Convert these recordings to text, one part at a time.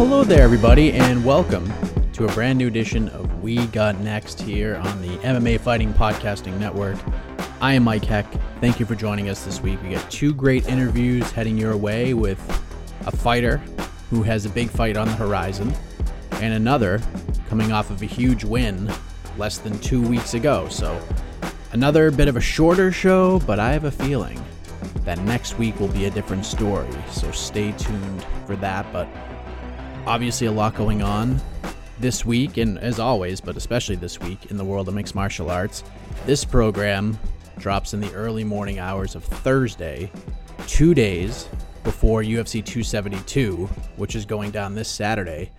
Hello there, everybody, and welcome to a brand new edition of We Got Next here on the MMA Fighting Podcasting Network. I am Mike Heck. Thank you for joining us this week. We got two great interviews heading your way with a fighter who has a big fight on the horizon, and another coming off of a huge win less than two weeks ago. So, another bit of a shorter show, but I have a feeling that next week will be a different story. So, stay tuned for that. But obviously a lot going on this week, and as always, but especially this week in the world of mixed martial arts. This program drops in the early morning hours of Thursday, two days before UFC 272, which is going down this Saturday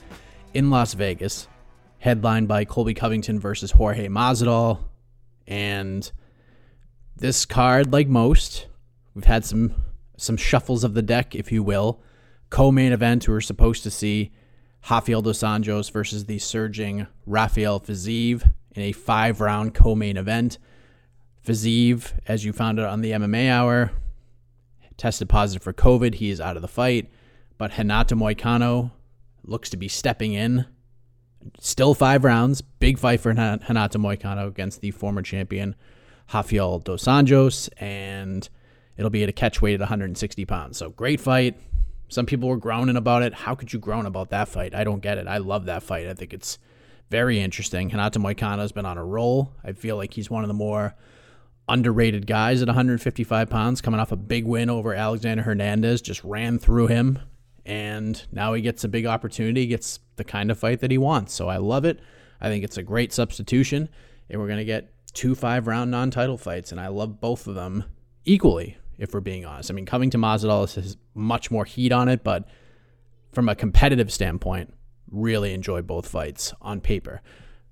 in Las Vegas, headlined by Colby Covington versus Jorge Masvidal. And this card, like most, we've had some some shuffles of the deck, if you will co-main event we are supposed to see Rafael dos Anjos versus the surging Rafael Fiziev in a five-round co-main event. Fiziev, as you found out on the MMA Hour, tested positive for COVID. He is out of the fight, but Renato Moicano looks to be stepping in. Still five rounds. Big fight for Renato Moicano against the former champion Rafael dos Anjos, and it'll be at a catch weight at 160 pounds. So great fight. Some people were groaning about it. How could you groan about that fight? I don't get it. I love that fight. I think it's very interesting. Renato Moicano has been on a roll. I feel like he's one of the more underrated guys at 155 pounds, coming off a big win over Alexander Hernandez. Just ran through him, and now he gets a big opportunity. Gets the kind of fight that he wants. So I love it. I think it's a great substitution, and we're gonna get two five round non title fights, and I love both of them equally if we're being honest. I mean, Covington Masvidal has much more heat on it, but from a competitive standpoint, really enjoy both fights on paper.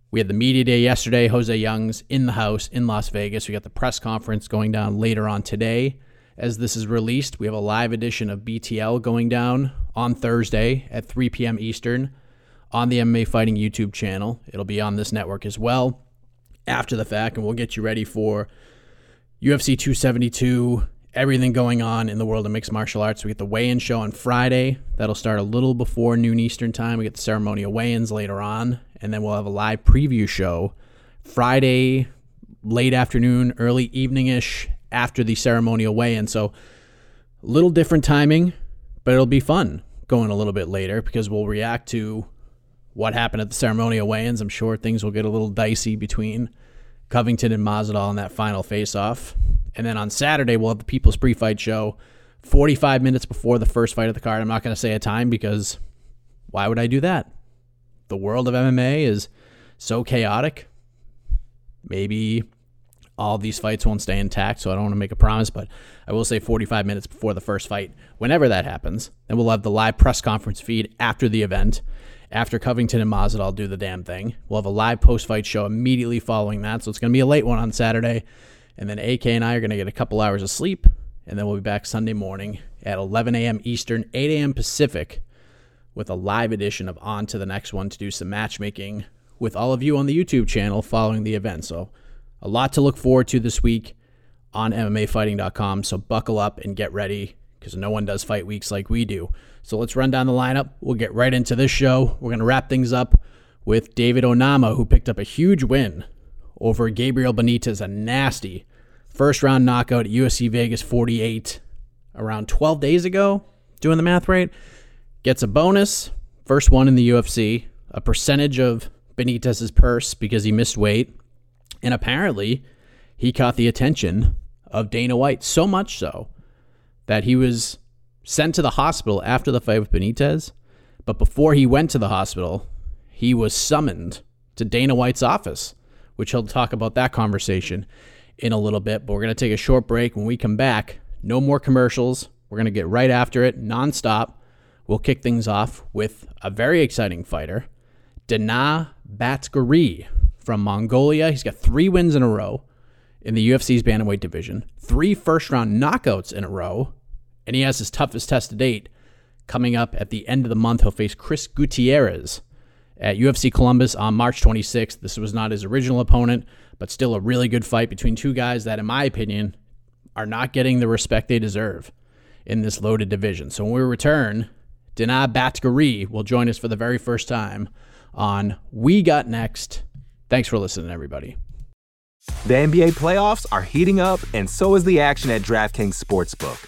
We had the media day yesterday. Jose Young's in the house in Las Vegas. We got the press conference going down later on today. As this is released, we have a live edition of BTL going down on Thursday at 3 p.m. Eastern on the MMA Fighting YouTube channel. It'll be on this network as well after the fact, and we'll get you ready for UFC 272 everything going on in the world of mixed martial arts. We get the weigh-in show on Friday. That'll start a little before noon Eastern time. We get the ceremonial weigh-ins later on, and then we'll have a live preview show Friday late afternoon, early evening-ish after the ceremonial weigh-in. So a little different timing, but it'll be fun going a little bit later because we'll react to what happened at the ceremonial weigh-ins. I'm sure things will get a little dicey between Covington and Masvidal in that final face-off. And then on Saturday, we'll have the People's Pre-Fight Show 45 minutes before the first fight of the card. I'm not going to say a time because why would I do that? The world of MMA is so chaotic. Maybe all these fights won't stay intact, so I don't want to make a promise, but I will say 45 minutes before the first fight, whenever that happens. Then we'll have the live press conference feed after the event. After Covington and Masvidal do the damn thing, we'll have a live post fight show immediately following that. So it's going to be a late one on Saturday. And then AK and I are going to get a couple hours of sleep. And then we'll be back Sunday morning at 11 a.m. Eastern, 8 a.m. Pacific with a live edition of On to the Next One to do some matchmaking with all of you on the YouTube channel following the event. So a lot to look forward to this week on MMAfighting.com. So buckle up and get ready because no one does fight weeks like we do. So let's run down the lineup. We'll get right into this show. We're going to wrap things up with David Onama, who picked up a huge win over Gabriel Benitez, a nasty first round knockout at UFC Vegas 48 around 12 days ago. Doing the math right, gets a bonus, first one in the UFC, a percentage of Benitez's purse because he missed weight, and apparently he caught the attention of Dana White so much so that he was sent to the hospital after the fight with Benitez. But before he went to the hospital, he was summoned to Dana White's office, which he'll talk about that conversation in a little bit. But we're going to take a short break. When we come back, no more commercials. We're going to get right after it, nonstop. We'll kick things off with a very exciting fighter, Danaa Batgerel from Mongolia. He's got three wins in a row in the UFC's bantamweight division, three first round knockouts in a row, and he has his toughest test to date coming up at the end of the month. He'll face Chris Gutierrez at UFC Columbus on March 26th. This was not his original opponent, but still a really good fight between two guys that, in my opinion, are not getting the respect they deserve in this loaded division. So when we return, Danaa Batgerel will join us for the very first time on We Got Next. Thanks for listening, everybody. The NBA playoffs are heating up, and so is the action at DraftKings Sportsbook,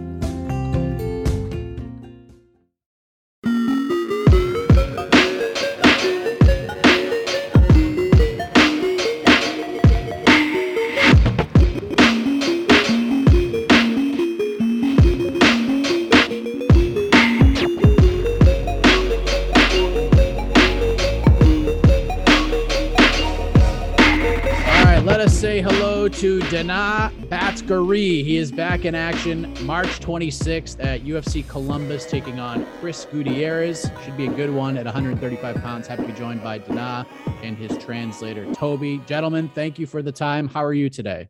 Batsgari. He is back in action March 26th at UFC Columbus, taking on Chris Gutierrez. Should be a good one at 135 pounds. Happy to be joined by Dana and his translator, Toby. Gentlemen, thank you for the time. How are you today?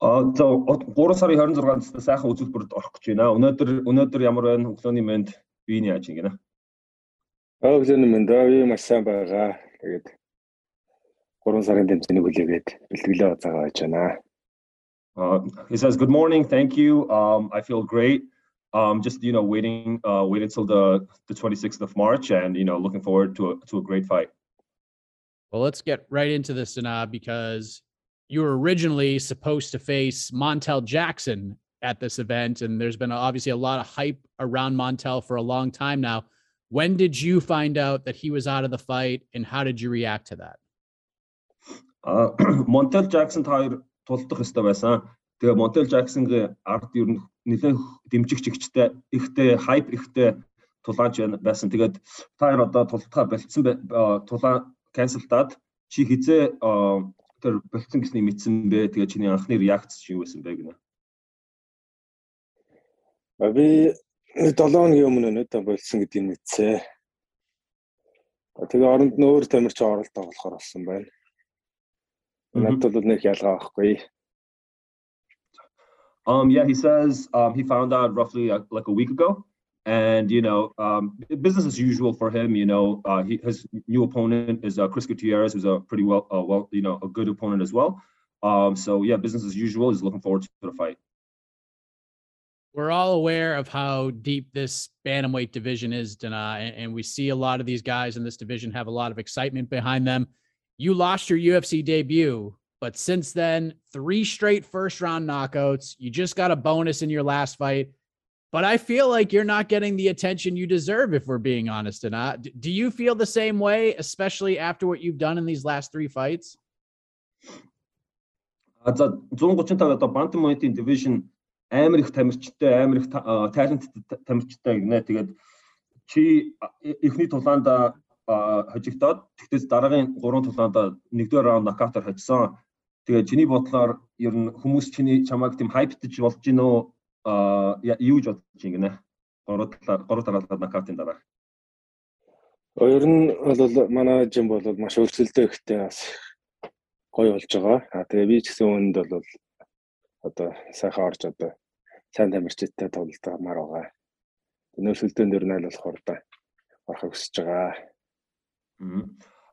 Аа за 3 сарын 26-нд сайхан үзүүлбэрт орох гэж байна. Өнөөдөр өнөөдөр ямар байна? Өглөөний мэнд биений яаж ингэнэ? Өглөөний мэнд аа маш сайн байгаа. Тэгээд 3 сарын тэмцээнийг хүлээгээд бэлтгэлээ уцаагаа байж байна. Uh, he says, "Good morning. Thank you. Um, I feel great. Um, just you know, waiting, uh, waiting till the the 26th of March, and you know, looking forward to a, to a great fight." Well, let's get right into this, Danaa, because you were originally supposed to face Montel Jackson at this event, and there's been obviously a lot of hype around Montel for a long time now. When did you find out that he was out of the fight, and how did you react to that? Uh, Montel Jackson, Tyler, тулдах ёстой байсан. Тэгээ Монтел Жаксонгийн ард ер нь нэлээд дэмжигч ихтэй ихтэй хайп ихтэй тулааж байсан. Тэгээд та хоёр одоо тулдахаа болцсон тулаа канселтаад чи хизээ тэр болцсон гэсний мэдсэн бэ? Тэгээ чиний анхны реакц чи юу байсан бэ гинэ? Би 7 хоногийн өмнө өнөөдөр болцсон гэдгийг мэдсэн. Тэгээ оронд нөөр тамирч оролт тоглохоор болсон байна. Mm-hmm. Um, yeah, he says um, he found out roughly uh, like a week ago, and you know, um, business as usual for him. You know, uh, he, his new opponent is uh, Chris Gutierrez, who's a pretty well, uh, well, you know, a good opponent as well. Um, so yeah, business as usual. He's looking forward to the fight. We're all aware of how deep this bantamweight division is, Danaa, and we see a lot of these guys in this division have a lot of excitement behind them you lost your UFC debut, but since then, three straight first round knockouts. You just got a bonus in your last fight. But I feel like you're not getting the attention you deserve, if we're being honest or not. Do you feel the same way, especially after what you've done in these last three fights? За 135 одоо bantamweight division амар их тамирчтай, амар их talent тамирчтай гинэ. Тэгээд чи эхний тулаанд хожигдоод тэгтээс дараагийн 3 тулаанд нэгдүгээр раунд нокаутаар хожсон. Тэгээ чиний бодлоор ер нь хүмүүс чиний чамайг тийм хайптж болж гин үү юу гэж бодож гинэ? 3 талаар 3 талаар нокаутын дараа. Ер нь бол манай жим бол маш өрсөлдөө ихтэй бас гоё болж байгаа. А тэгээ би ч гэсэн үүнд бол одоо сайхан орж одоо сайн тамирчтай тоглолтоор байгаа. Нөөсөлдөөн аль болохоор да орохыг хүсэж байгаа. Mm-hmm.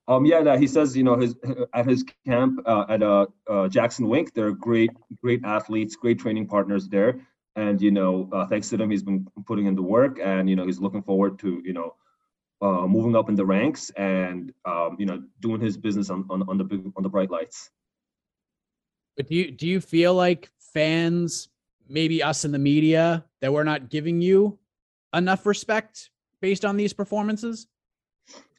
Um, yeah, he says, you know, his at his camp uh, at uh, uh, Jackson Wink, they're great, great athletes, great training partners there, and you know, uh, thanks to them, he's been putting in the work, and you know, he's looking forward to you know, uh, moving up in the ranks and um, you know, doing his business on, on on the big on the bright lights. But do you do you feel like fans, maybe us in the media, that we're not giving you enough respect based on these performances?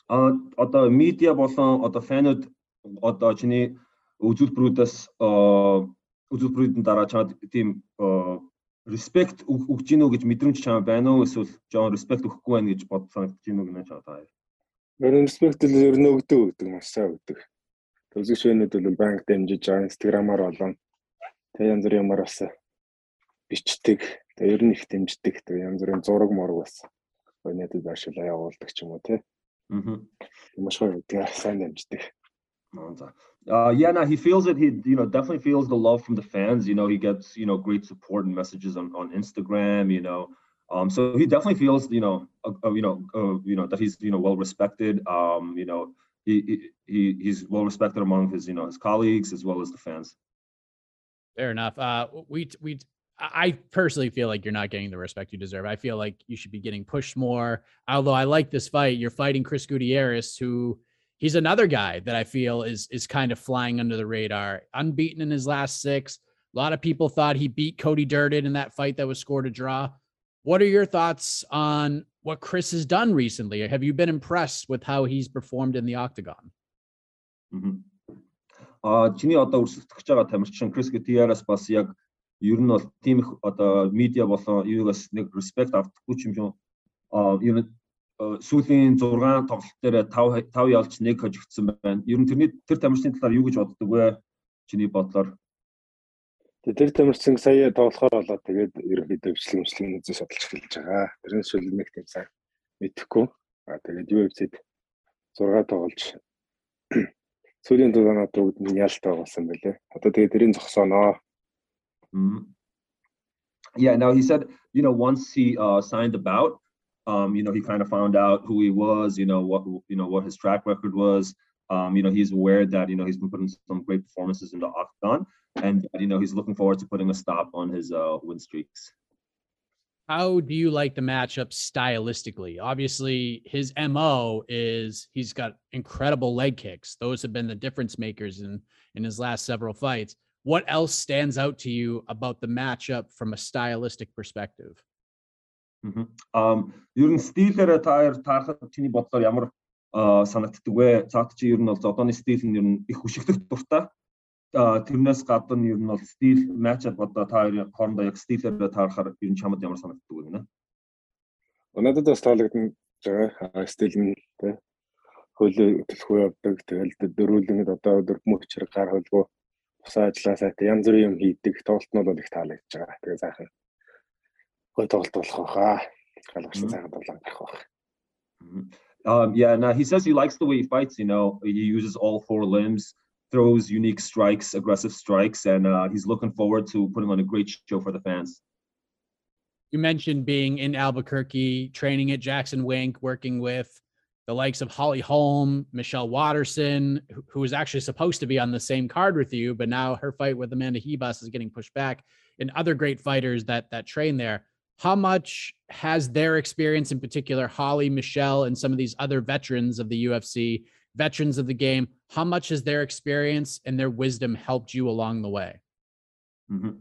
Одоо медиа болон одоо фанууд одоо чиний үзүүлбэрүүдээс үзүүлбэрүүдэн дараа чад тийм респект өгж гинөө гэж мэдрэмж чам байна уу эсвэл жоон респект өгөхгүй байна гэж бодсон гэж гинөө гинэ чад таа. Нь респект л ер нь өгдөг өгдөг маш сайн өгдөг. Өнөд бол банк дэмжиж байгаа инстаграмаар болон тэг янз бүрийн ямар бас бичдэг. Тэг ер нь их дэмждэг. Тэг янз бүрийн зураг мураг бас өнөд башилаа явуулдаг ч юм уу тий. Маш гоё сайн дэмждэг. Uh, yeah, no, he feels it. He, you know, definitely feels the love from the fans. You know, he gets, you know, great support and messages on, on Instagram. You know, um, so he definitely feels, you know, uh, uh, you know, uh, you know that he's, you know, well respected. Um, you know, he, he he's well respected among his, you know, his colleagues as well as the fans. Fair enough. Uh, we we I personally feel like you're not getting the respect you deserve. I feel like you should be getting pushed more. Although I like this fight, you're fighting Chris Gutierrez, who he's another guy that I feel is is kind of flying under the radar. Unbeaten in his last six. A lot of people thought he beat Cody Durden in that fight that was scored a draw. What are your thoughts on what Chris has done recently? Have you been impressed with how he's performed in the octagon? Mm-hmm. А чиний одоо өрсөлдөх байгаа тамирчин Крис Гутиерес бас яг ер нь бол тийм их одоо медиа болон юугаас нэг респект авдаггүй ч юм шиг ер нь сүүлийн 6 тоглолт дээр 5 5 ялж нэг хожигдсан байна. Ер нь тэрний тэр тамирчны талаар юу гэж боддог вэ? чиний бодлоор Тэр тамирчин сая тоглохоор болоод тэгээд ерөнхийдөө бичлэг бичлэг үзэж судалж эхэлж байгаа. Тэрнээс шил нэг тийм сайн мэдэхгүй. Аа тэгээд UFC-д 6 тоглож сүүлийн дугаанаад бүгд нь ялтай болсон байлээ. Одоо тэгээд тэрийг Mm. Yeah. Now he said, you know, once he uh, signed the bout, um, you know, he kind of found out who he was, you know, what you know what his track record was. Um, you know, he's aware that you know he's been putting some great performances in the octagon, and you know he's looking forward to putting a stop on his uh, win streaks. How do you like the matchup stylistically? Obviously, his mo is he's got incredible leg kicks; those have been the difference makers in in his last several fights What else stands out to you about the matchup from a stylistic perspective? Um, ер нь стилээрээ та хоёр таарахад чиний бодлоор ямар санагддаг вэ? Цаат чи ер нь бол одооны стил нь ер нь их хүчрэх дуртай. тэрнээс гадна ер нь бол стил матчап одоо та хоёрын хоорондоо яг стилээр таарахаар ер нь чамд ямар санагддаг вэ гэнэ? Надад бас таалагдсан байгаа стил нь тэ хөлөө төлхөө явдаг. Тэгэл дөрүүлэнгд одоо дөрв мөчр гар хөлгөө бусаа ажиллаа сайтай янз бүрийн юм хийдэг. Тоглолт нь бол их таалагдж байгаа. Тэгээ сайхан гой тоглолт болох байхаа. Галгасан сайхан тоглоом гарах байх. Um, yeah, now he says he likes the way he fights. You know, he uses all four limbs, throws unique strikes, aggressive strikes, and uh, he's looking forward to putting on a great show for the fans. You mentioned being in Albuquerque, training at Jackson Wink, working with the likes of Holly Holm, Michelle Waterson, who was actually supposed to be on the same card with you, but now her fight with Amanda Hebus is getting pushed back, and other great fighters that that train there. How much has their experience, in particular, Holly, Michelle, and some of these other veterans of the UFC, veterans of the game, how much has their experience and their wisdom helped you along the way? Mm-hmm.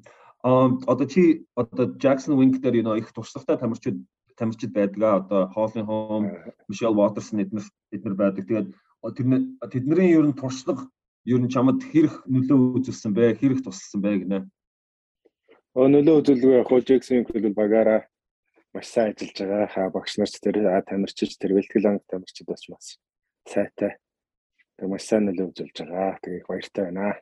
Um, одоо чи одоо Jackson Wink дээр you know туршлагатай тамирчид тамирчид байдгаа одоо Holly Holm, Michelle Watterson эднэр эднэр байдаг. Тэгээд тэр тэдний ер нь туршлага ер нь чамд хэрэг нөлөө үзүүлсэн бэ? Хэрэг тусалсан бэ гинэ? нөлөө үзүүлгүй яг Джексон хөл багаараа маш сайн ажиллаж байгаа. Ха багш нарч тэр тамирчиж тэр бэлтгэл анги тамирчид бас маш сайтай. Тэр маш сайн нөлөө үзүүлж байгаа. Тэгээ их баяртай байна.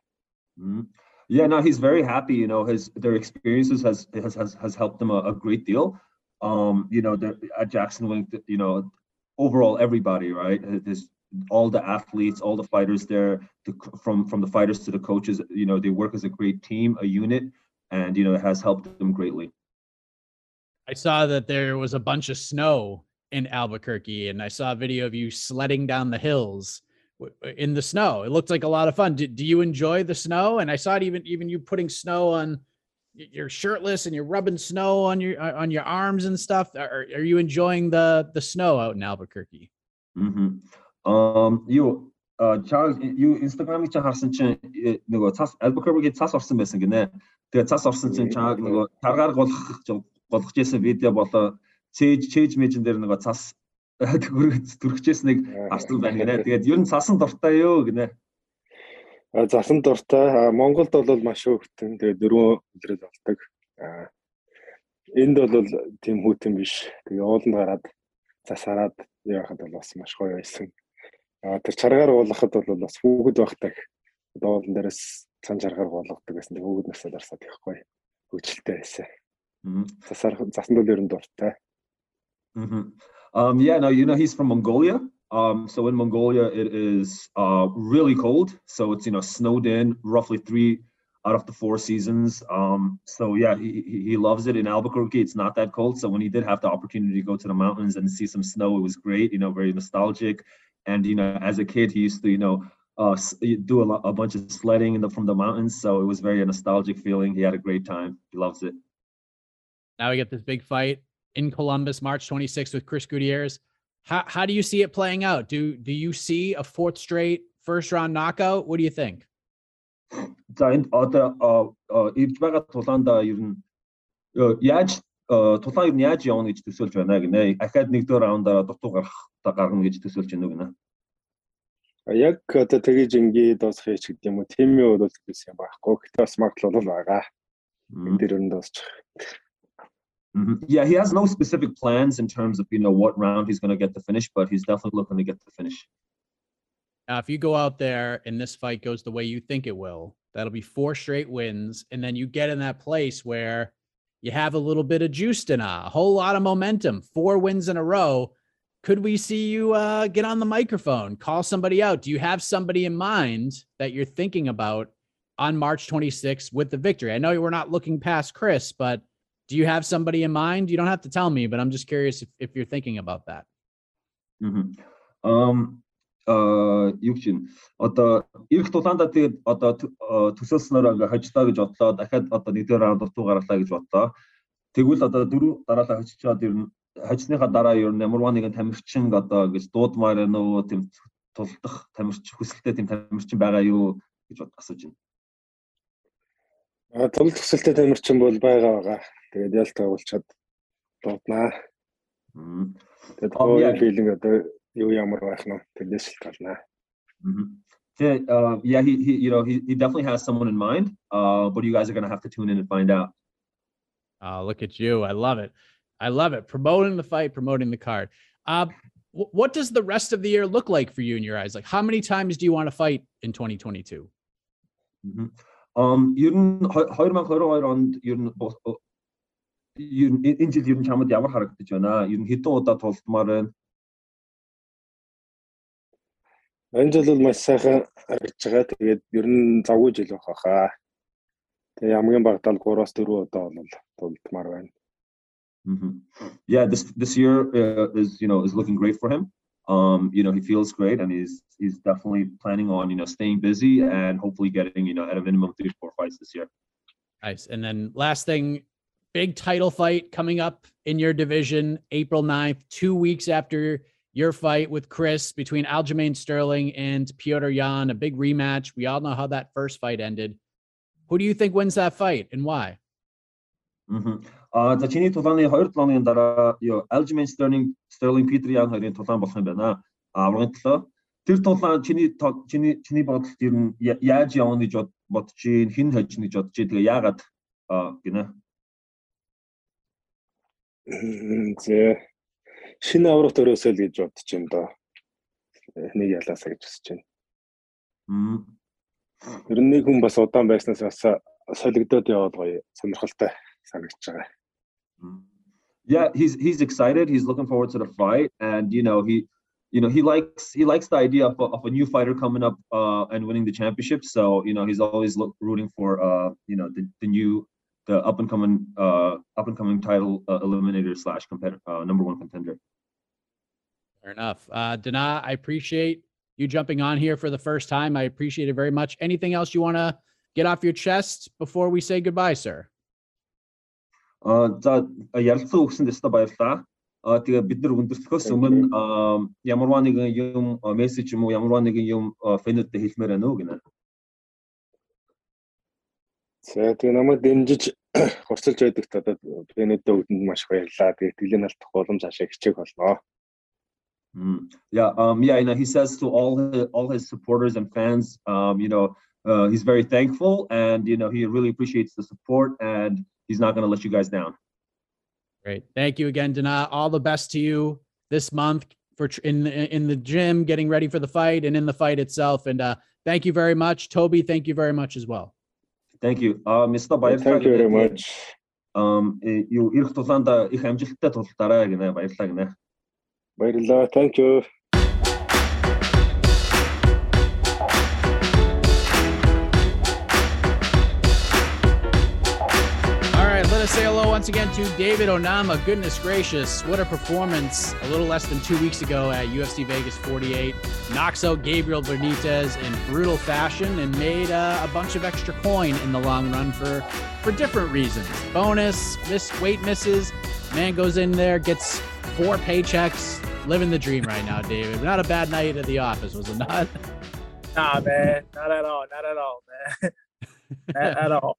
Yeah, no, he's very happy. You know, his their experiences has has has, has helped them a, a great deal. Um, you know, at Jackson Wink, you know, overall everybody, right? There's all the athletes, all the fighters there, the, from from the fighters to the coaches. You know, they work as a great team, a unit. and you know it has helped them greatly. I saw that there was a bunch of snow in Albuquerque, and I saw a video of you sledding down the hills in the snow. It looked like a lot of fun. Do, do you enjoy the snow? And I saw it even even you putting snow on You're shirtless and you're rubbing snow on your on your arms and stuff. Are, are you enjoying the the snow out in Albuquerque? Mm-hmm. Um, you чаа юу инстаграмыг чи харсан чинь нөгөө цас Albuquerque цас орсон байсан гинэ. Тэгээ цас орсон чинь чааг нөгөө таргаар голох голгож исэн видео болоо чээж чээж мэжэн дээр нөгөө цас төрөгчээснийг харсан байна гинэ. Тэгээд ер нь цасан дуртай юу гинэ. Засан дуртай. Монголд бол маш хөөрхтөн. Тэгээд дөрвөн өдрөл болдог. Энд бол тийм хүүтэн биш. Тэгээ ууланд гараад цас хараад яахад бол бас маш гоё байсан тэр чаргаар уулгахад бол бас хүүхэд байхдаа дуулан дээрээс цан чаргаар уулгадаг гэсэн тийм хүүхэд насаад арсаад ихгүй хөвчлөлтэй байсан. Засаар засан дөл ерөн дуртай. Um yeah no you know he's from Mongolia. Um so in Mongolia it is uh really cold so it's you know snowed in roughly 3 out of the four seasons. Um, so yeah, he, he loves it in Albuquerque. It's not that cold. So when he did have the opportunity to go to the mountains and see some snow, it was great. You know, very nostalgic. And you know, as a kid, he used to you know uh, do a, a bunch of sledding in the, from the mountains. So it was very nostalgic feeling. He had a great time. He loves it. Now we get this big fight in Columbus, March 26th with Chris Gutierrez. How how do you see it playing out? Do do you see a fourth straight first round knockout? What do you think? За энд одоо ирж байгаа тулаанда ер нь яаж тулаан ер нь яаж явна гэж төсөөлж байна гинэ. Ахаад нэгдүгээр раундаараа дутуу гарах гарна гэж төсөөлж байна уу гинэ. Яг одоо тэгэж ингээд дуусгах ч гэдэг юм уу. Тимийн хувьд бол тэгсэн юм байхгүй. Гэтэ бас магадлал бол байгаа. Энд дээр нь дуусчих. Yeah, he has no specific plans in terms of you know what round he's going to get the finish, but he's definitely looking to get the finish. Now, if you go out there and this fight goes the way you think it will, That'll be four straight wins. And then you get in that place where you have a little bit of juice in a whole lot of momentum, four wins in a row. Could we see you uh, get on the microphone, call somebody out? Do you have somebody in mind that you're thinking about on March 26th with the victory? I know we're not looking past Chris, but do you have somebody in mind? You don't have to tell me, but I'm just curious if, if you're thinking about that. Мгм. Ам а юу гэж юм одоо ирэх тулаандаа тэгээд одоо т- а, төсөөлснөөр ингээ хожлоо гэж бодлоо дахиад одоо нэгдүгээр раунд дутуу гаргалаа гэж бодлоо тэгвэл одоо дөрөв дараалал хожичоод ер нь хожсныхаа дараа ер нь ямар нэгэн тамирчин одоо ингэж дуудмаар байна уу тийм тулдах тамирчин хүсэлтэй тийм тамирчин байгаа юу гэж бод- асууж байна. А тул төсөлтэй тамирчин бол байгаа байгаа. Тэгээд ялт агуулчаад дууднаа. Мм. Тэгээд Oh, yeah. хоогийн филинг одоо юу ямар байх нь тэрнээс шалтгаална. Mhm. Yeah, uh, yeah, he, he, you know, he, he definitely has someone in mind. Uh, but you guys are gonna have to tune in and find out. Oh, look at you. I love it. I love it. Promoting the fight, promoting the card. Uh, wh- what does the rest of the year look like for you in your eyes? Like, how many times do you want to fight in 2022? Mhm. Um, ер нь хо- 2022 онд ер нь бус- о- ер нь энэ жил ер нь чамд ямар харагдаж байна? Ер нь хэдэн удаа тулдмаар байна? Энэ жил бол маш сайхан харагдж байгаа. Тэгээд ер нь завгүй жил байх хаа. Тэгээ хамгийн багтаал 3-4 удаа бол тулдмаар байна. Mhm. Yeah, this this year uh, is you know is looking great for him. Um, you know, he feels great and he's he's definitely planning on you know staying busy and hopefully getting you know at a minimum three four fights this year. Nice. And then last thing, big title fight coming up in your division April 9th, two weeks after your fight with Chris between Aljamain Sterling and Petr Yan, a big rematch. We all know how that first fight ended. Who do you think wins that fight and why? За чиний тулааны 2 7 дараа юу Aljamain Sterling Sterling Petr Yan хоёрын тулаан болох юм байна. Аврагын төлөө тэр тулаан чиний чиний чиний бодолд ер нь яаж явна гэж бодож чинь хэн хожно бодож тэгээ яагаад гинэ Мм, Зэ шинэ аврагт өрөөсөө л гэж бодож байна доо. Нэг ялаасаа гэж хүсэж байна. Мм. Ер нь нэг хүн бас удаан байснаас бас солигдоод яваад гоё сонирхолтой санагдаж байгаа. Yeah, he's he's excited. He's looking forward to the fight, and you know he, you know he likes he likes the idea of a, of a new fighter coming up uh, and winning the championship. So you know he's always look, rooting for uh, you know the, the new the up and coming uh, up and coming title uh, eliminator slash competitor uh, number one contender. Fair enough, uh, Danaa. I appreciate you jumping on here for the first time. I appreciate it very much. Anything else you want to get off your chest before we say goodbye, sir? За ярилцсан үгсэнд өстө баярлалаа. А тэгээ бид нар өндөрлөхөөс өмнө ямарваа нэгэн юм мессеж юм уу ямарваа нэгэн юм фэнүүдэд хэлмээр байна уу гинэ. За тэгээ намайг дэмжиж хурцлж байдагт одоо тэнийдээ өгдөнд маш баярлалаа. Тэгээ тэлийн алдах боломж ашиг хичээх болно. Mm. Yeah, um, yeah, you know, he says to all his, all his supporters and fans, um, you know, uh, he's very thankful and you know he really appreciates the support and he's not going to let you guys down. Great, thank you again, Danaa. All the best to you this month for in in the gym, getting ready for the fight, and in the fight itself. And uh, thank you very much, Toby. Thank you very much as well. Thank you. Uh, Mr. Баярлалаа. Thank you very much. Um, юу ирэх тулаанда их амжилттай тулдараа гинэ баярлалаа гинэ. Баярлалаа. Thank you. Once again to David Onama. Goodness gracious, what a performance a little less than two weeks ago at UFC Vegas 48. Knocks out Gabriel Benitez in brutal fashion and made uh, a bunch of extra coin in the long run for, for different reasons. Bonus, miss weight misses. Man goes in there, gets four paychecks, living the dream right now, David. Not a bad night at the office, was it not? Nah, man, not at all, not at all, man, at all.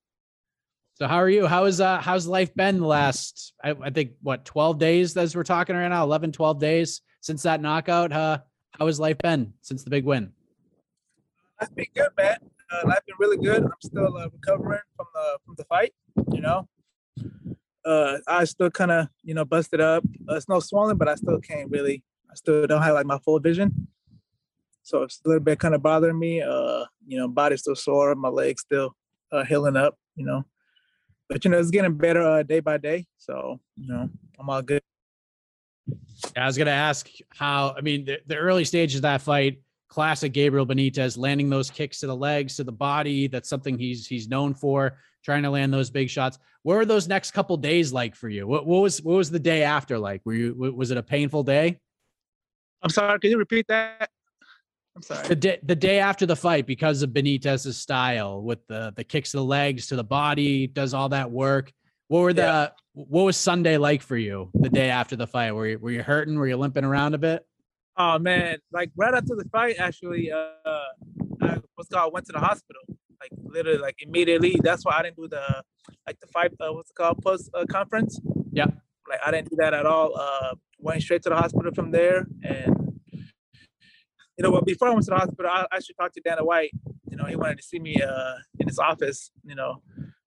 So how are you? How is uh how's life been the last I, I think what 12 days as we're talking right now, 11 12 days since that knockout. Uh how has life been since the big win? Life's been good, man. Uh, life been really good. I'm still uh, recovering from the from the fight. You know, uh, I still kind of you know busted up. Uh, it's no swollen, but I still can't really. I still don't have like my full vision. so it's a little bit kind of bothering me. Uh, you know, body still sore, my legs still uh, healing up. You know, but you know it's getting better uh, day by day. So you know, I'm all good. I was gonna ask how. I mean, the, the early stages of that fight, classic Gabriel Benitez, landing those kicks to the legs, to the body. That's something he's he's known for. Trying to land those big shots. What were those next couple days like for you? What, what was what was the day after like? Were you was it a painful day? I'm sorry. Can you repeat that? I'm sorry. The day the day after the fight, because of Benitez's style with the the kicks to the legs to the body, does all that work. What were the yeah. what was Sunday like for you the day after the fight? Were you were you hurting? Were you limping around a bit? Oh man, like right after the fight, actually, uh, I what's called went to the hospital. Like literally, like immediately. That's why I didn't do the like the fight. Uh, what's it called? Post uh, conference. Yeah. Like I didn't do that at all. Uh, went straight to the hospital from there, and you know, well, before I went to the hospital, I actually talked to Dana White. You know, he wanted to see me uh, in his office. You know,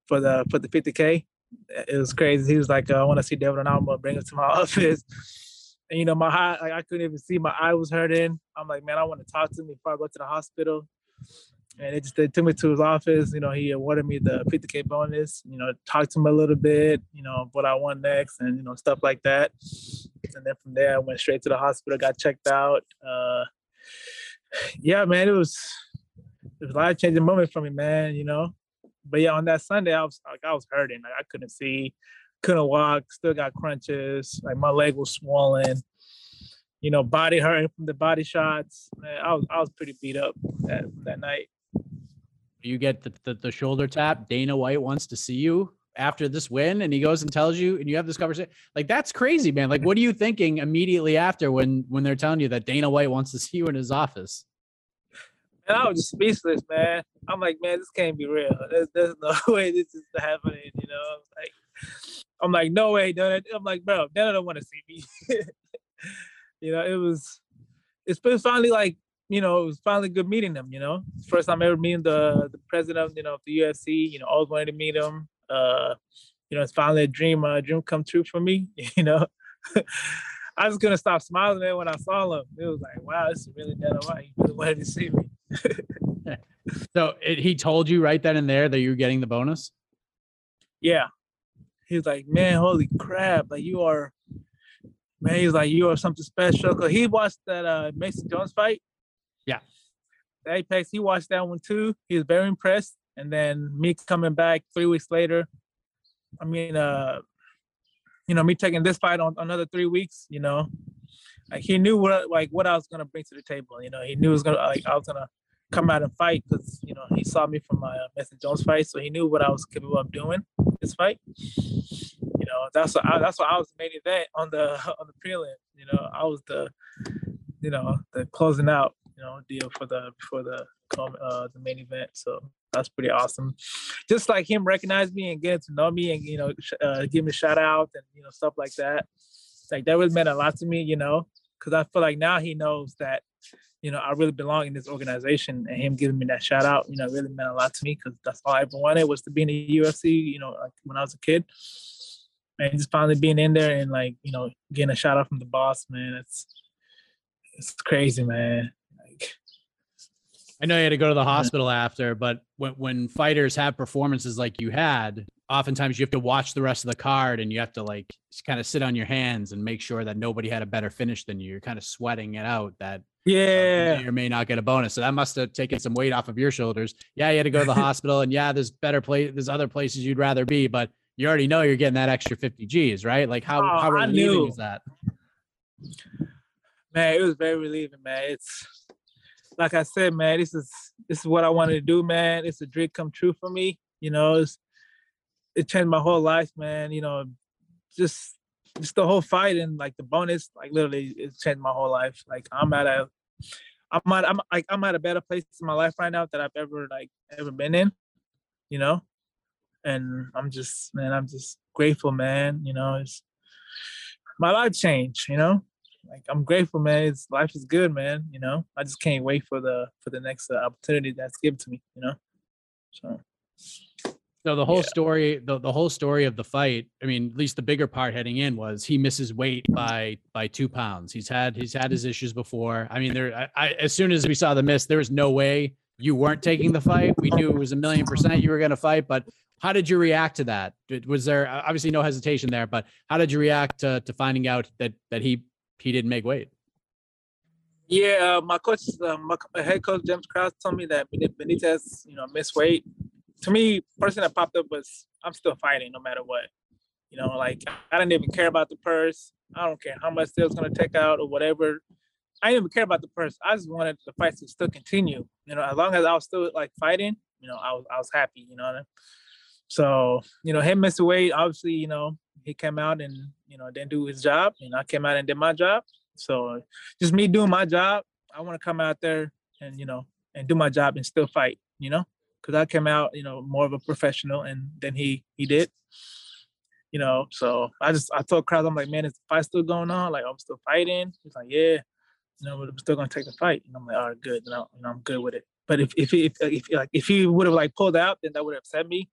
for the for the 50k. It was crazy. He was like, uh, "I want to see David and I'm gonna bring him to my office." And you know, my eye, like, I couldn't even see. My eye was hurting. I'm like, man, I want to talk to him before I go to the hospital. And it just they took me to his office. You know, he awarded me the 50k bonus. You know, talked to him a little bit. You know, what I want next, and you know, stuff like that. And then from there, I went straight to the hospital, got checked out. Uh, yeah, man, it was it was a life changing moment for me, man. You know, but yeah, on that Sunday, I was like I was hurting. Like I couldn't see, couldn't walk, still got crunches. Like my leg was swollen. You know, body hurting from the body shots. Man, I was I was pretty beat up that that night. You get the, the, the shoulder tap. Dana White wants to see you after this win, and he goes and tells you, and you have this conversation. Like that's crazy, man. Like, what are you thinking immediately after when when they're telling you that Dana White wants to see you in his office? And I was just speechless, man. I'm like, man, this can't be real. There's, there's no way this is happening, you know. Like, I'm like, no way, dude. I'm like, bro, Dana don't want to see me. you know, it was, it's been finally like, you know, it was finally good meeting them. You know, first time ever meeting the the president, you know, of the UFC. You know, always wanted to meet him uh, you know, it's finally a dream, a dream come true for me. You know, I was gonna stop smiling man when I saw him. It was like, wow, this is really Dana White. He really wanted to see me. so it, he told you right then and there that you were getting the bonus. Yeah, he was like, man, holy crap! Like you are, man. He's like, you are something special. Cause he watched that uh Mason Jones fight. Yeah. The Apex, he watched that one too. He was very impressed and then me coming back three weeks later. I mean, uh, you know, me taking this fight on another three weeks. You know, like he knew what like what I was gonna bring to the table. You know, he knew it was gonna like I was gonna come out and fight because you know he saw me from my uh, Mason Jones fight, so he knew what I was capable of doing this fight. You know, that's what I, that's why I was main event on the on the prelim. You know, I was the you know the closing out you know deal for the for the uh, the main event. So that's pretty awesome. Just like him recognize me and getting to know me and you know uh, give me a shout out and you know stuff like that. Like that really meant a lot to me, you know, because I feel like now he knows that you know I really belong in this organization, and him giving me that shout out, you know, really meant a lot to me because that's all I ever wanted was to be in the UFC, you know, like when I was a kid. And just finally being in there and like you know getting a shout out from the boss, man, it's it's crazy, man. I know you had to go to the hospital after, but when when fighters have performances like you had, oftentimes you have to watch the rest of the card and you have to like kind of sit on your hands and make sure that nobody had a better finish than you. You're kind of sweating it out that yeah, uh, may or may not get a bonus. So that must have taken some weight off of your shoulders. Yeah, you had to go to the hospital, and yeah, there's better place, there's other places you'd rather be, but you already know you're getting that extra 50 G's, right? Like how oh, how relieving is that? Man, it was very relieving, man. It's like I said, man, this is this is what I wanted to do, man. It's a dream come true for me. You know, it changed my whole life, man. You know, just just the whole fight and like the bonus, like literally, it changed my whole life. Like I'm at a, I'm at I'm like I'm at a better place in my life right now that I've ever like ever been in. You know, and I'm just man, I'm just grateful, man. You know, it's my life changed. You know, like I'm grateful, man. It's, life is good, man. You know, I just can't wait for the for the next uh, opportunity that's given to me. You know, so. So the whole Yeah. story, the, the whole story of the fight, I mean, at least the bigger part heading in was he misses weight by by two pounds. He's had he's had his issues before. I mean, there I, I as soon as we saw the miss, there was no way you weren't taking the fight. We knew it was a million percent you were gonna fight, but how did you react to that? Was there obviously no hesitation there, but how did you react to to finding out that that he he didn't make weight? Yeah, uh, my coach, uh, my head coach James Krause told me that Benitez, you know, missed weight. To me, person that popped up was I'm still fighting no matter what. You know, like I didn't even care about the purse. I don't care how much they gonna take out or whatever. I didn't even care about the purse. I just wanted the fight to still continue. You know, as long as I was still like fighting, you know, I was I was happy. You know, so you know, him missing weight. Obviously, you know, he came out and you know didn't do his job. and I came out and did my job. So just me doing my job. I want to come out there and you know and do my job and still fight. You know, because I came out you know more of a professional and than he he did. You know, so I just I told Krause I'm like, man, is the fight still going on? Like I'm still fighting. He's like, yeah, you know, but I'm still gonna take the fight. And I'm like, all right, good. You know I'm good with it. But if if he, if, if like if he would have like pulled out, then that would have upset me.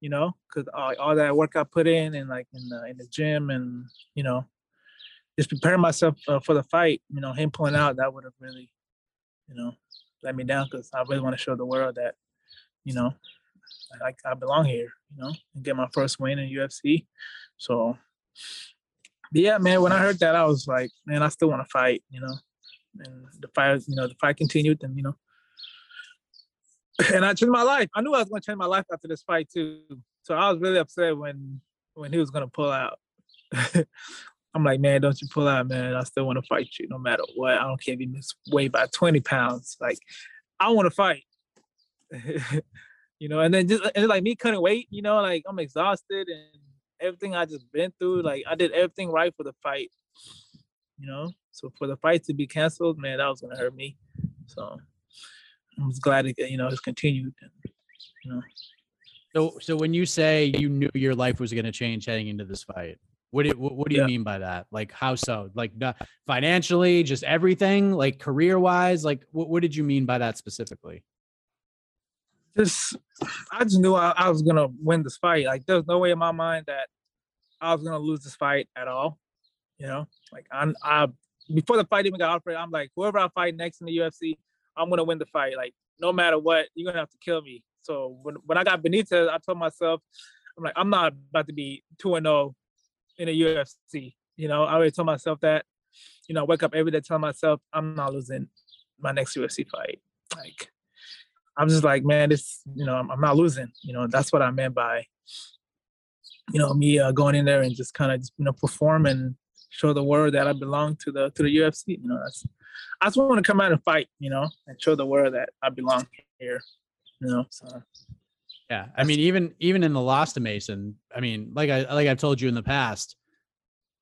You know, because all, all that work I put in and like in the in the gym and you know just preparing myself uh, for the fight. You know, him pulling out that would have really, you know, let me down because I really want to show the world that, you know, I, I belong here. You know, and get my first win in UFC. So, yeah, man. When I heard that, I was like, man, I still want to fight. You know, and the fight, you know, the fight continued, and you know. And I changed my life. I knew I was going to change my life after this fight too. So I was really upset when when he was going to pull out. I'm like, man, don't you pull out, man. I still want to fight you no matter what. I don't care if you miss weight by 20 pounds. Like, I want to fight. you know, and then just and like me cutting weight, you know, like I'm exhausted and everything I just been through. Like I did everything right for the fight. You know, so for the fight to be canceled, man, that was gonna hurt me. So I'm just glad it, you know it's continued. And, you know. So so when you say you knew your life was going to change heading into this fight, what do, what, what do you Yeah. mean by that? Like how so? Like not financially, just everything, like career wise, like what, what did you mean by that specifically? just I just knew I, I was gonna win this fight. Like there's no way in my mind that I was gonna lose this fight at all. You know, like I'm I before the fight even got offered, I'm like whoever I fight next in the UFC, I'm gonna win the fight. Like no matter what, you're gonna have to kill me. So when when I got Benitez, I told myself, I'm like I'm not about to be two and zero in the UFC. You know, I already told myself that. You know, I wake up every day telling myself I'm not losing my next UFC fight. Like I'm just like, man, this, you know, I'm, I'm not losing. You know, that's what I meant by, you know, me uh, going in there and just kind of, you know, perform and show the world that I belong to the to the UFC. You know, that's I just want to come out and fight. You know, and show the world that I belong here. You know, so Yeah, I mean, even even in the loss to Mason, I mean, like I like I've told you in the past,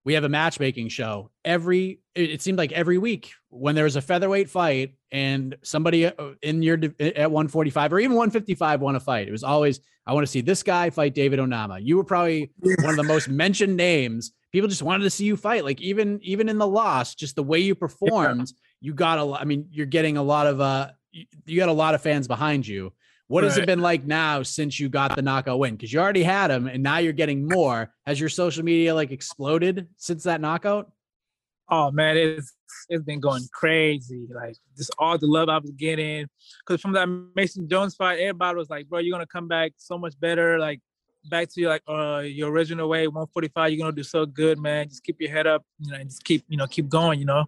we have a matchmaking show every. It, seemed like every week when there was a featherweight fight and somebody uh, in your at 145 or even 155 won a fight. It was always I want to see this guy fight David Onama. You were probably one of the most mentioned names. People just wanted to see you fight. Like even even in the loss, just the way you performed, you got a lot. I mean, you're getting a lot of uh, you, got a lot of fans behind you. What has it been like now since you got the knockout win? Because you already had them, and now you're getting more. Has your social media like exploded since that knockout? oh man, it's it's been going crazy. Like just all the love I was getting, because from that Mason Jones fight, everybody was like, "Bro, you're gonna come back so much better. Like back to your like uh your original way, 145. You're gonna do so good, man. Just keep your head up, you know, and just keep you know keep going, you know."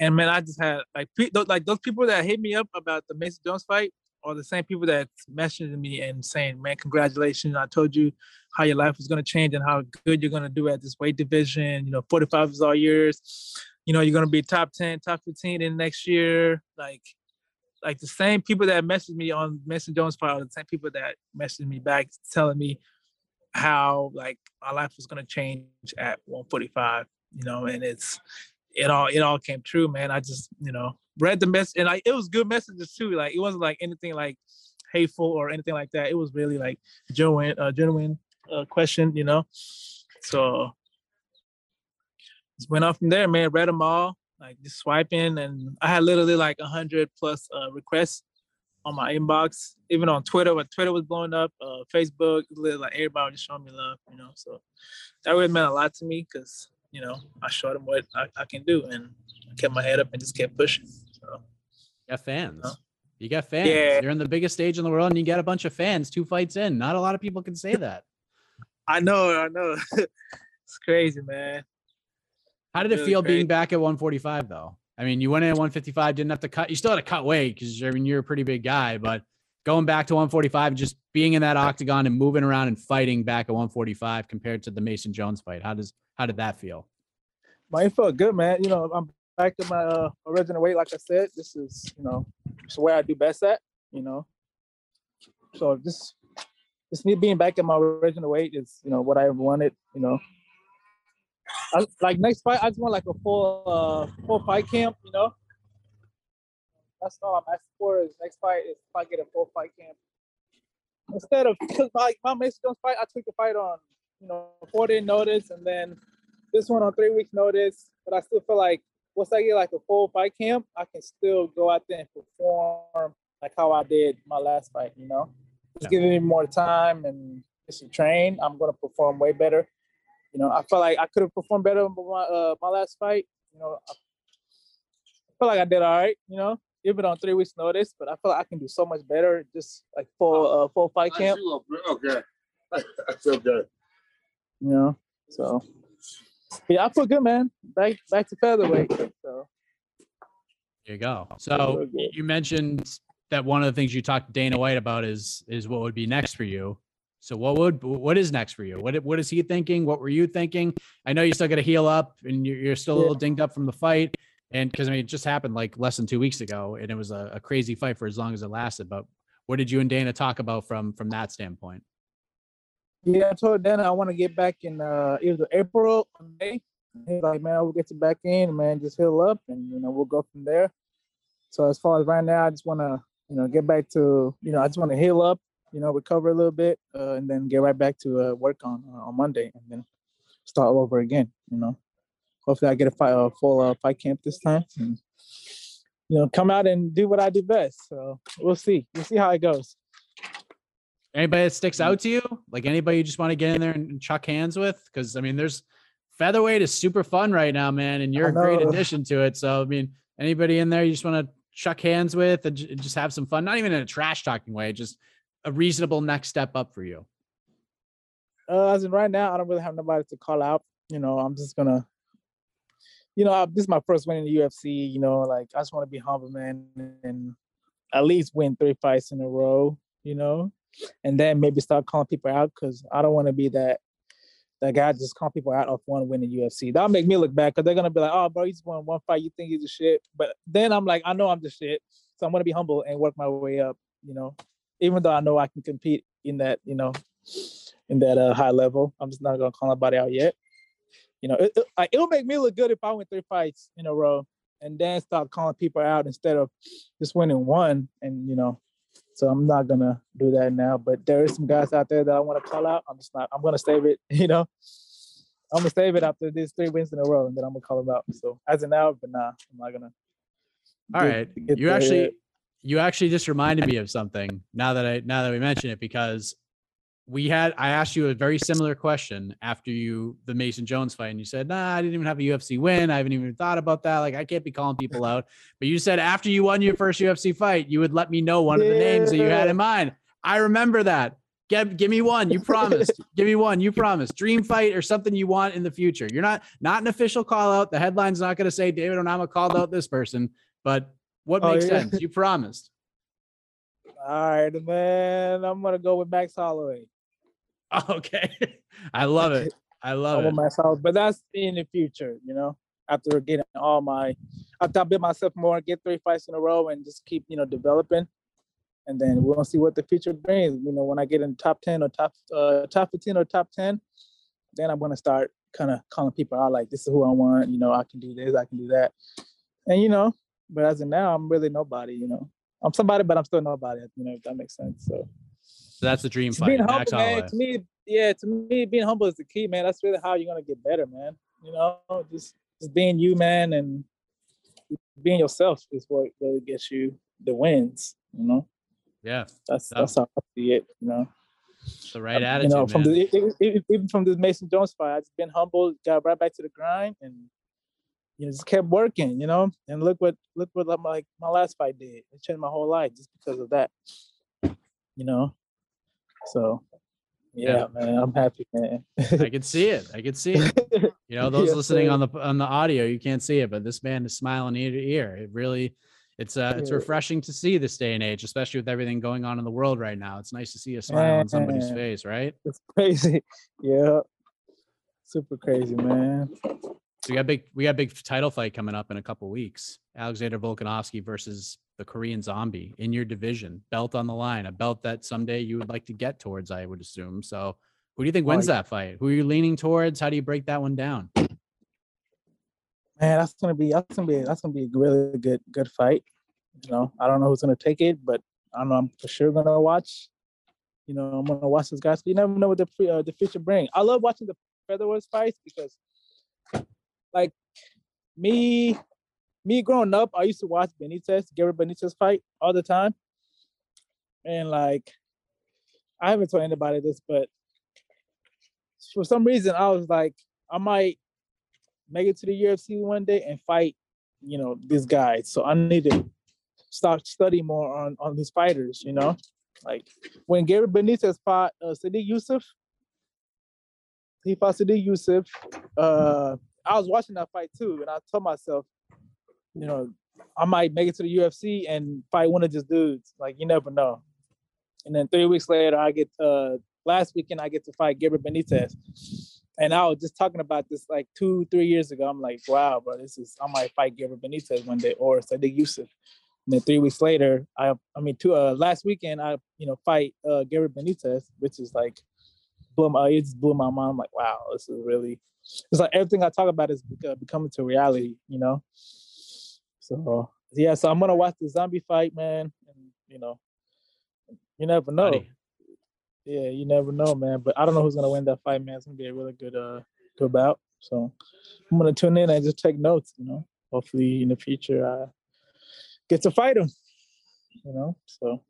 And man, I just had like pe- those, like those people that hit me up about the Mason Jones fight are the same people that messaging me and saying, "Man, congratulations! I told you how your life was going to change and how good you're going to do at this weight division. You know, 45 is all yours. You know, you're going to be top 10, top 15 in next year. Like, like the same people that messaged me on Mason Jones fight are the same people that messaged me back telling me how like my life was going to change at 145. You know, and it's it all it all came true, man. I just you know read the mess and like it was good messages too. Like it wasn't like anything like hateful or anything like that. It was really like genuine, uh, genuine uh, question, you know. So just went off from there, man. Read them all, like just swiping, and I had literally like a hundred plus uh, requests on my inbox, even on Twitter when Twitter was blowing up, uh, Facebook, like everybody was just showing me love, you know. So that really meant a lot to me because you know I showed them what I, I, can do and I kept my head up and just kept pushing. So you got fans. You got fans. Yeah. You're in the biggest stage in the world and you got a bunch of fans two fights in. Not a lot of people can say that. I know, I know. it's crazy, man. How did it feel being back at 145 though? I mean, you went in at 155, didn't have to cut. You still had to cut weight because I mean you're a pretty big guy, but going back to 145, just being in that octagon and moving around and fighting back at 145 compared to the Mason Jones fight, how does how did that feel? My it felt good, man. You know, I'm back to my uh, original weight. Like I said, this is you know, it's where I do best at. You know, so this this me being back at my original weight is you know what I wanted. You know, I, like next fight, I just want like a full uh full fight camp, you know. That's all I'm asking for is next fight is if I get a full fight camp. Instead of because my my Mexican fight, I took the fight on, you know, four day notice and then this one on three weeks notice. But I still feel like once I get like a full fight camp, I can still go out there and perform like how I did my last fight, you know. Just yeah. giving me more time and just to train, I'm gonna perform way better you know, I felt like I could have performed better my uh, my last fight. You know, I feel like I did all right. You know, even on three weeks notice, but I feel like I can do so much better. Just like full uh, full fight camp. Okay, that's okay. You know, so yeah, I feel good, man. Back back to featherweight. So. There you go. So you mentioned that one of the things you talked to Dana White about is is what would be next for you. So what would what is next for you? What what is he thinking? What were you thinking? I know you still got to heal up, and you're, you're still a little dinged up from the fight, and because I mean it just happened like less than two weeks ago, and it was a, a, crazy fight for as long as it lasted. But what did you and Dana talk about from from that standpoint? Yeah, I told Dana I want to get back in uh either April or May. He's like, man, we'll get you back in, man. Just heal up, and you know we'll go from there. So as far as right now, I just want to you know get back to you know I just want to heal up you know, recover a little bit, uh, and then get right back to uh, work on uh, on Monday, and then start all over again. You know, hopefully I get a, fight, a full uh, fight camp this time, and you know, come out and do what I do best. So we'll see. We'll see how it goes. Anybody that sticks out to you, like anybody you just want to get in there and chuck hands with, because I mean, there's featherweight is super fun right now, man, and you're a great addition to it. So I mean, anybody in there you just want to chuck hands with and just have some fun, not even in a trash talking way, just a reasonable next step up for you? Uh, as in right now, I don't really have nobody to call out. You know, I'm just gonna, you know, this is my first win in the UFC. You know, like I just want to be humble, man, and at least win three fights in a row. You know, and then maybe start calling people out because I don't want to be that that guy just calling people out off one win in UFC. That'll make me look bad because they're gonna be like, "Oh, bro, he's won one fight. You think he's a shit?" But then I'm like, I know I'm the shit, so I'm gonna be humble and work my way up. You know, even though I know I can compete in that, you know, in that uh, high level. I'm just not gonna call anybody out yet. You know, it, it, it'll make me look good if I win three fights in a row and then start calling people out instead of just winning one. And you know, so I'm not gonna do that now. But there is some guys out there that I want to call out. I'm just not. I'm gonna save it. You know, I'm gonna save it after these three wins in a row, and then I'm gonna call them out. So as of now, but nah, I'm not gonna. All get, right, you actually you actually just reminded me of something now that I now that we mention it because we had I asked you a very similar question after you the Mason Jones fight, and you said, "Nah, I didn't even have a UFC win. I haven't even thought about that. Like, I can't be calling people out." But you said after you won your first UFC fight, you would let me know one yeah. of the names that you had in mind. I remember that. Give, give me one. You promised. give me one. You promised. Dream fight or something you want in the future. You're not not an official call out. The headline's not going to say David Onama called out this person, but what oh, makes oh, yeah. sense? You promised. All right, man. I'm gonna go with Max Holloway. Okay, I love it. I love it. Holloway, but that's in the future, you know. After getting all my, after I build myself more, get three fights in a row, and just keep you know developing, and then we'll see what the future brings. You know, when I get in top ten or top uh, top fifteen or top ten, then I'm gonna start kind of calling people out like, this is who I want. You know, I can do this, I can do that, and you know, but as of now, I'm really nobody. You know, I'm somebody, but I'm still nobody. You know, if that makes sense. So, so that's the dream fight. Being humble, man. To me, yeah, to me, being humble is the key, man. That's really how you're gonna get better, man. You know, just just being you, man, and being yourself is what really gets you the wins. You know. Yeah, That's No. that's how I see it. You know. the right you attitude, know, from man. the even from this Mason Jones fight, I've been humble, got right back to the grind, and you know, just kept working. You know, and look what look what like my, my last fight did. It changed my whole life just because of that. You know, so yeah, man, I'm happy, man. I can see it. I can see it. You know, those Yes, listening sir. on the on the audio, you can't see it, but this man is smiling ear to ear. It really, it's uh, it's refreshing to see this day and age, especially with everything going on in the world right now. It's nice to see a smile on somebody's face, right? it's crazy. Yeah, super crazy, man. So we got big, we got big title fight coming up in a couple weeks. Alexander Volkanovski versus the Korean Zombie in your division, belt on the line, a belt that someday you would like to get towards, I would assume. So, who do you think wins that fight? Who are you leaning towards? How do you break that one down? Man, that's gonna be that's gonna be that's gonna be a really good good fight. You know, I don't know who's gonna take it, but I know I'm for sure gonna watch. You know, I'm gonna watch this guys. You never know what the uh, the future bring. I love watching the featherweight fights because, like, me, me growing up, I used to watch Benitez, Gary Benitez fight all the time, and like, I haven't told anybody this, but for some reason, I was like, I might make it to the UFC one day and fight, you know, this guy. So I need to start studying more on on these fighters, you know. Like when Gary Benitez fought uh, Sodiq Yusuff, he fought Sodiq Yusuff. Uh, I was watching that fight too, and I told myself, you know, I might make it to the UFC and fight one of these dudes. Like you never know. And then three weeks later, I get uh last weekend I get to fight Gabriel Benitez. And I was just talking about this like two, three years ago. I'm like, wow, bro, this is I might fight Gabriel Benitez one day or Sodiq Yusuff. And then three weeks later, I I mean two uh last weekend I you know fight uh Gary Benitez, which is like blew my it just blew my mind. I'm like, wow, this is really it's like everything I talk about is uh, becoming to reality, you know. So yeah, so I'm gonna watch the zombie fight, man, and you know, you never know. Buddy. Yeah, you never know, man. But I don't know who's gonna win that fight, man. It's gonna be a really good uh good bout. So I'm gonna tune in and just take notes, you know. Hopefully in the future I get to fight him. You know, so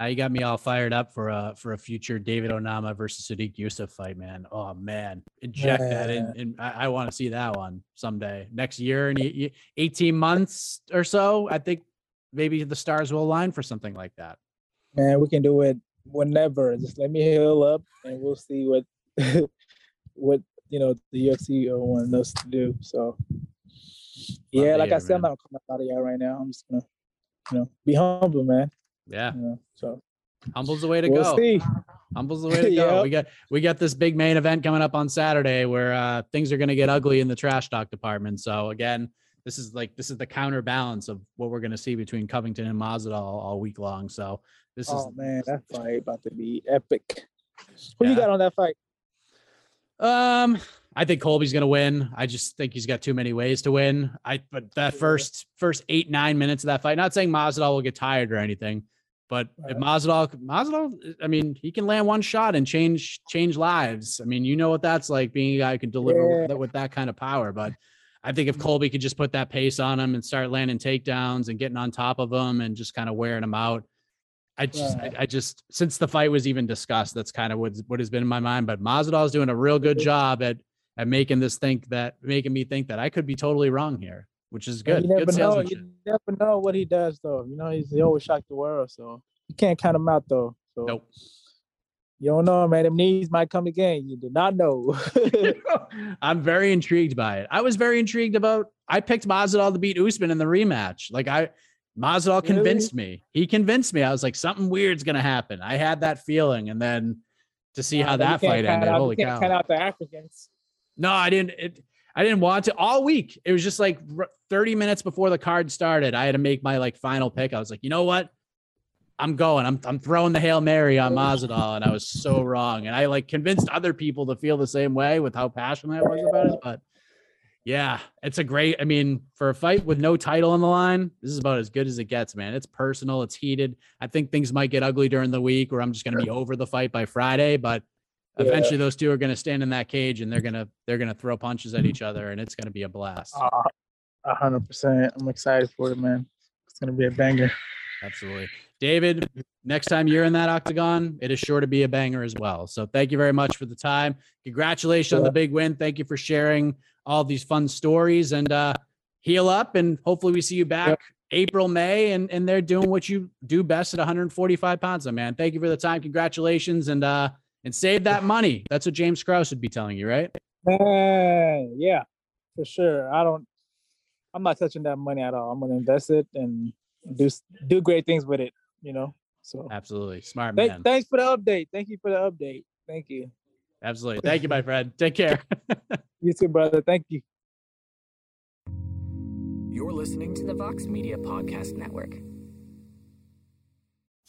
Now you got me all fired up for a for a future David Onama versus Sodiq Yusuff fight, man. Oh man, inject that in, Yeah. and I, I want to see that one someday next year y- eighteen months or so. I think maybe the stars will align for something like that. man, we can do it whenever. Just let me heal up and we'll see what what you know the UFC wants us to do. So yeah, like I said, I'm not coming out of here right now. I'm just gonna you know be humble, man. Yeah, know, so humble's the way to we'll go. see. Humble's the way to go. Yep. We got we got this big main event coming up on Saturday where uh, things are going to get ugly in the trash talk department. So again, this is like this is the counterbalance of what we're going to see between Covington and Masvidal all week long. So this is Oh man, that fight about to be epic. Who you got on that fight? Um, I think Colby's gonna win. I just think he's got too many ways to win. I but that first first eight nine minutes of that fight. Not saying Masvidal will get tired or anything, but if Right. Masvidal, Masvidal, I mean, he can land one shot and change change lives. I mean, you know what that's like being a guy who can deliver with Yeah. that- with that kind of power. But I think if mm-hmm. Colby could just put that pace on him and start landing takedowns and getting on top of him and just kind of wearing him out. I just, Right. I, I just, since the fight was even discussed, that's kind of what's, what has been in my mind. But Masvidal is doing a real good job at, at making this think that, making me think that I could be totally wrong here, which is good. You Good never know. You never know what he does though. You know, he's he always shocked the world. So you can't count him out though. So Nope. you don't know, man. Them knees might come again. You do not know. I'm very intrigued by it. I was very intrigued about. I picked Masvidal to beat Usman in the rematch. Like I, Masvidal Really? convinced me. He convinced me. I was like, something weird's gonna happen. I had that feeling, and then to see how but you that fight ended. out- you Holy can't cow! Count out the Africans. No, I didn't. It, I didn't want to all week. It was just like 30 minutes before the card started. I had to make my like final pick. I was like, you know what? I'm going. I'm I'm throwing the Hail Mary on Masvidal, and I was so wrong. And I like convinced other people to feel the same way with how passionate I was about it. But yeah, it's a great. I mean, for a fight with no title on the line, this is about as good as it gets, man. It's personal. It's heated. I think things might get ugly during the week, where I'm just going to be over the fight by Friday, but Yeah. eventually those two are going to stand in that cage and they're going to they're going to throw punches at each other and it's going to be a blast Uh, A hundred percent. I'm excited for it, man. It's gonna be a banger. absolutely David, next time you're in that octagon, it is sure to be a banger as well. So thank you very much for the time. Congratulations on the big win. Thank you for sharing all these fun stories and uh, heal up. And hopefully we see you back April, May, and, and they're doing what you do best at 145 pounds. Man, thank you for the time. Congratulations. And, uh, and save that money. That's what James Krause would be telling you, right? Uh, yeah, for sure. I don't, I'm not touching that money at all. I'm going to invest it and do, do great things with it you know. So absolutely smart man. Th- thanks for the update. Thank you for the update. Thank you. Absolutely. Thank you, my friend. Take care. you too, brother. Thank you. You're listening to the Vox Media Podcast Network.